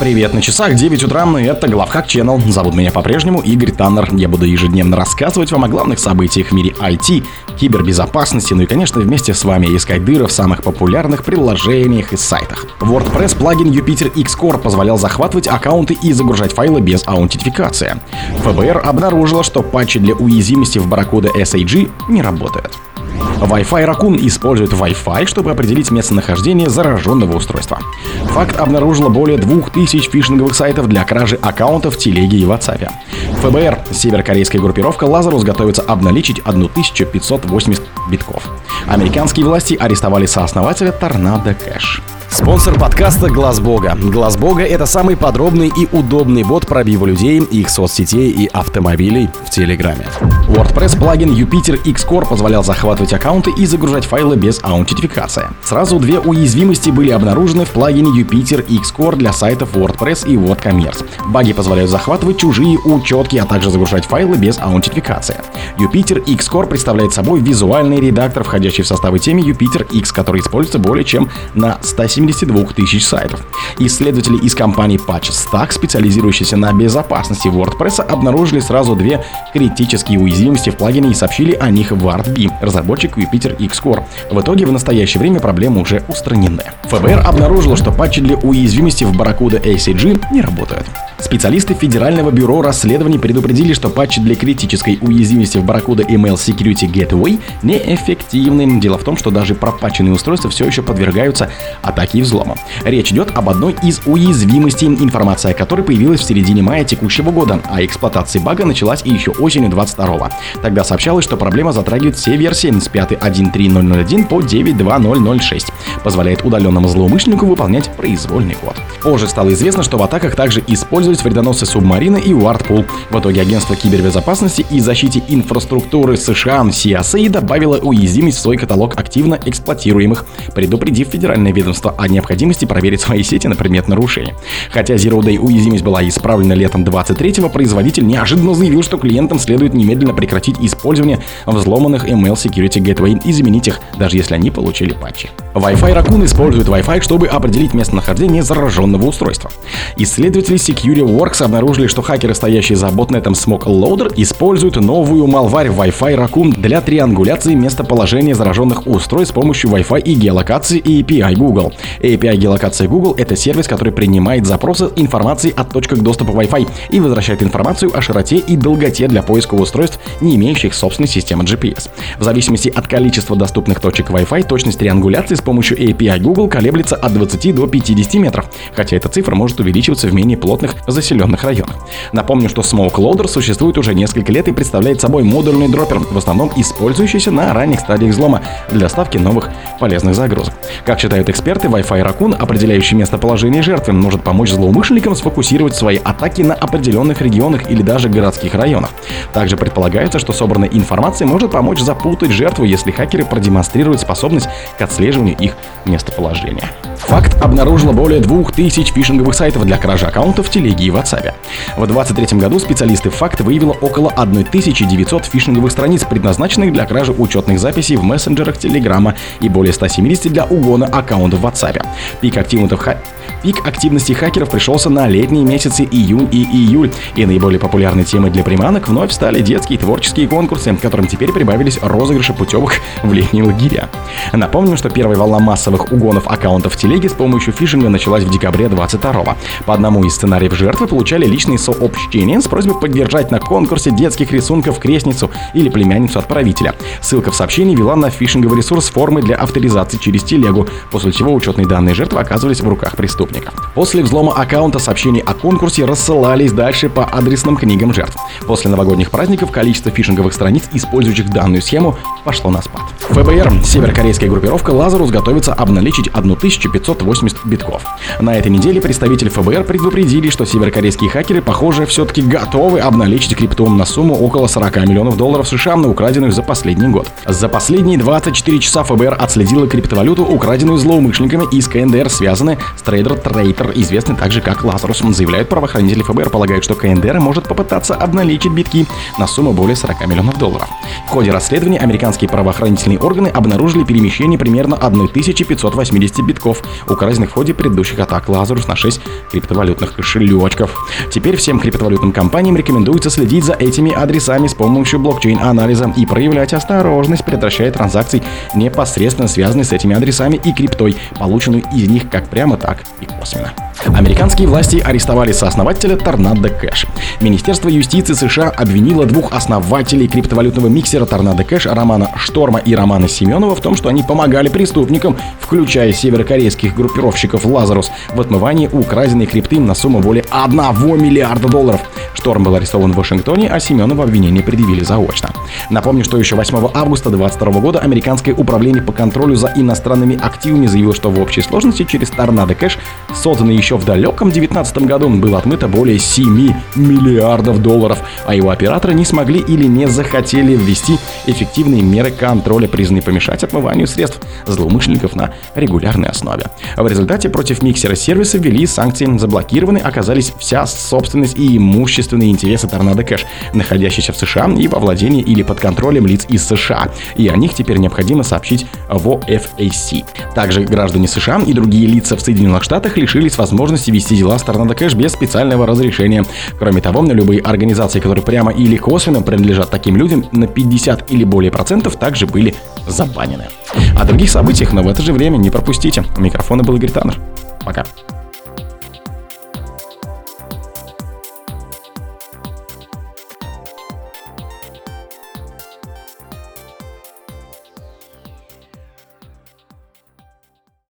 Привет на часах, 9 утра, и это Главхак Channel. Зовут меня по-прежнему Игорь Таннер. Я буду ежедневно рассказывать вам о главных событиях в мире IT, кибербезопасности, ну и, конечно, вместе с вами искать дыры в самых популярных приложениях и сайтах. WordPress плагин Jupyter Xcore позволял захватывать аккаунты и загружать файлы без аутентификации. ФБР обнаружило, что патчи для уязвимости в барракуда SAG не работают. Wi-Fi Raccoon использует Wi-Fi, чтобы определить местонахождение зараженного устройства. Факт обнаружила более 2000 фишинговых сайтов для кражи аккаунтов в телеге и WhatsApp. ФБР, северокорейская группировка Лазарус готовится обналичить 1580 битков. Американские власти арестовали сооснователя Торнадо Кэш. Спонсор подкаста Глаз Бога. Глаз Бога это самый подробный и удобный бот пробива людей, их соцсетей и автомобилей в Телеграме. WordPress плагин Jupyter Xcore позволял захватывать аккаунты и загружать файлы без аутентификации. Сразу две уязвимости были обнаружены в плагине Jupyter Xcore для сайтов WordPress и WordCommerce. Баги позволяют захватывать чужие учетки, а также загружать файлы без аутентификации. Jupyter Xcore представляет собой визуальный редактор, входящий в составы темы Jupyter X, который используется более чем на 170 72 тысяч сайтов. Исследователи из компании PatchStack, специализирующиеся на безопасности WordPress, обнаружили сразу две критические уязвимости в плагине и сообщили о них в ArtB, разработчик Jupyter Xcore. В итоге в настоящее время проблемы уже устранены. ФБР обнаружило, что патчи для уязвимости в Barracuda ACG не работают. Специалисты Федерального бюро расследований предупредили, что патчи для критической уязвимости в Barracuda Email Security Gateway неэффективны. Дело в том, что даже пропатченные устройства все еще подвергаются атаке и взлому. Речь идет об одной из уязвимостей, информация о которой появилась в середине мая текущего года, а эксплуатация бага началась еще осенью 22 Тогда сообщалось, что проблема затрагивает все версии с 5.1.3.001 по 9.2.006, позволяет удаленному злоумышленнику выполнять произвольный код. Позже стало известно, что в атаках также используют использовать вредоносцы субмарины и Уартпул. В итоге агентство кибербезопасности и защите инфраструктуры США CSA добавило уязвимость в свой каталог активно эксплуатируемых, предупредив федеральное ведомство о необходимости проверить свои сети на предмет нарушений. Хотя Zero Day уязвимость была исправлена летом 23-го, производитель неожиданно заявил, что клиентам следует немедленно прекратить использование взломанных Email Security Gateway и заменить их, даже если они получили патчи. Wi-Fi Raccoon использует Wi-Fi, чтобы определить местонахождение зараженного устройства. Исследователи Security Works обнаружили, что хакеры, стоящие за ботнетом Smoke Loader, используют новую малварь Wi-Fi Raccoon для триангуляции местоположения зараженных устройств с помощью Wi-Fi и геолокации и API Google. API геолокации Google — это сервис, который принимает запросы информации от точек доступа Wi-Fi и возвращает информацию о широте и долготе для поиска устройств, не имеющих собственной системы GPS. В зависимости от количества доступных точек Wi-Fi, точность триангуляции с помощью API Google колеблется от 20 до 50 метров, хотя эта цифра может увеличиваться в менее плотных заселенных районах. Напомню, что Smoke Loader существует уже несколько лет и представляет собой модульный дроппер, в основном использующийся на ранних стадиях взлома для ставки новых полезных загрузок. Как считают эксперты, Wi-Fi Raccoon, определяющий местоположение жертвы, может помочь злоумышленникам сфокусировать свои атаки на определенных регионах или даже городских районах. Также предполагается, что собранная информация может помочь запутать жертву, если хакеры продемонстрируют способность к отслеживанию их местоположения. Факт обнаружила более 2000 фишинговых сайтов для кражи аккаунтов в телеге и WhatsApp. В 2023 году специалисты Факт выявила около 1900 фишинговых страниц, предназначенных для кражи учетных записей в мессенджерах Телеграма и более 170 для угона аккаунтов в WhatsApp. Пик активных, Пик активности хакеров пришелся на летние месяцы июнь и июль, и наиболее популярной темой для приманок вновь стали детские творческие конкурсы, которым теперь прибавились розыгрыши путевок в летние лагеря. Напомним, что первая волна массовых угонов аккаунтов в телеге с помощью фишинга началась в декабре 22 По одному из сценариев жертвы получали личные сообщения с просьбой поддержать на конкурсе детских рисунков крестницу или племянницу отправителя. Ссылка в сообщении вела на фишинговый ресурс формы для авторизации через телегу, после чего учетные данные жертвы оказывались в руках преступников. После взлома аккаунта сообщения о конкурсе рассылались дальше по адресным книгам жертв. После новогодних праздников количество фишинговых страниц, использующих данную схему, пошло на спад. ФБР, северокорейская группировка Лазарус готовится обналичить 1580 битков. На этой неделе представители ФБР предупредили, что северокорейские хакеры, похоже, все-таки готовы обналичить крипту на сумму около 40 миллионов долларов США, на украденную за последний год. За последние 24 часа ФБР отследила криптовалюту, украденную злоумышленниками из КНДР, связанные с трейдер Трейтер, известный также как Лазарус. Заявляют правоохранители ФБР, полагают, что КНДР может попытаться обналичить битки на сумму более 40 миллионов долларов. В ходе расследования американские правоохранительные органы обнаружили перемещение примерно 1580 битков украденных в ходе предыдущих атак Lazarus на 6 криптовалютных кошелечков. Теперь всем криптовалютным компаниям рекомендуется следить за этими адресами с помощью блокчейн-анализа и проявлять осторожность, предотвращая транзакции, непосредственно связанные с этими адресами и криптой, полученную из них как прямо, так и косвенно. Американские власти арестовали сооснователя Торнадо Кэш. Министерство юстиции США обвинило двух основателей криптовалютного миксера Торнадо Кэш Романа Шторма и Романа Семенова в том, что они помогали преступникам, включая северокорейских группировщиков Лазарус, в отмывании украденной крипты на сумму более 1 миллиарда долларов. Шторм был арестован в Вашингтоне, а Семенову обвинение предъявили заочно. Напомню, что еще 8 августа 2022 года Американское управление по контролю за иностранными активами заявило, что в общей сложности через Торнадо Кэш, созданный еще в далеком 2019 году, было отмыто более 7 миллиардов долларов, а его операторы не смогли или не захотели ввести эффективные меры контроля, призванные помешать отмыванию средств злоумышленников на регулярной основе. В результате против миксера сервиса ввели санкции, заблокированы оказались вся собственность и имущественные интересы Торнадо Кэш, находящиеся в США и во владении или под контролем лиц из США, и о них теперь необходимо сообщить в FAC. Также граждане США и другие лица в Соединенных Штатах лишились возможности вести дела с Торнадо Кэш без специального разрешения. Кроме того, любые организации, которые прямо или косвенно принадлежат таким людям, на 50 или более процентов также были забанены. О других событиях, но в это же время не пропустите. У микрофона был Игорь Таннер. Пока.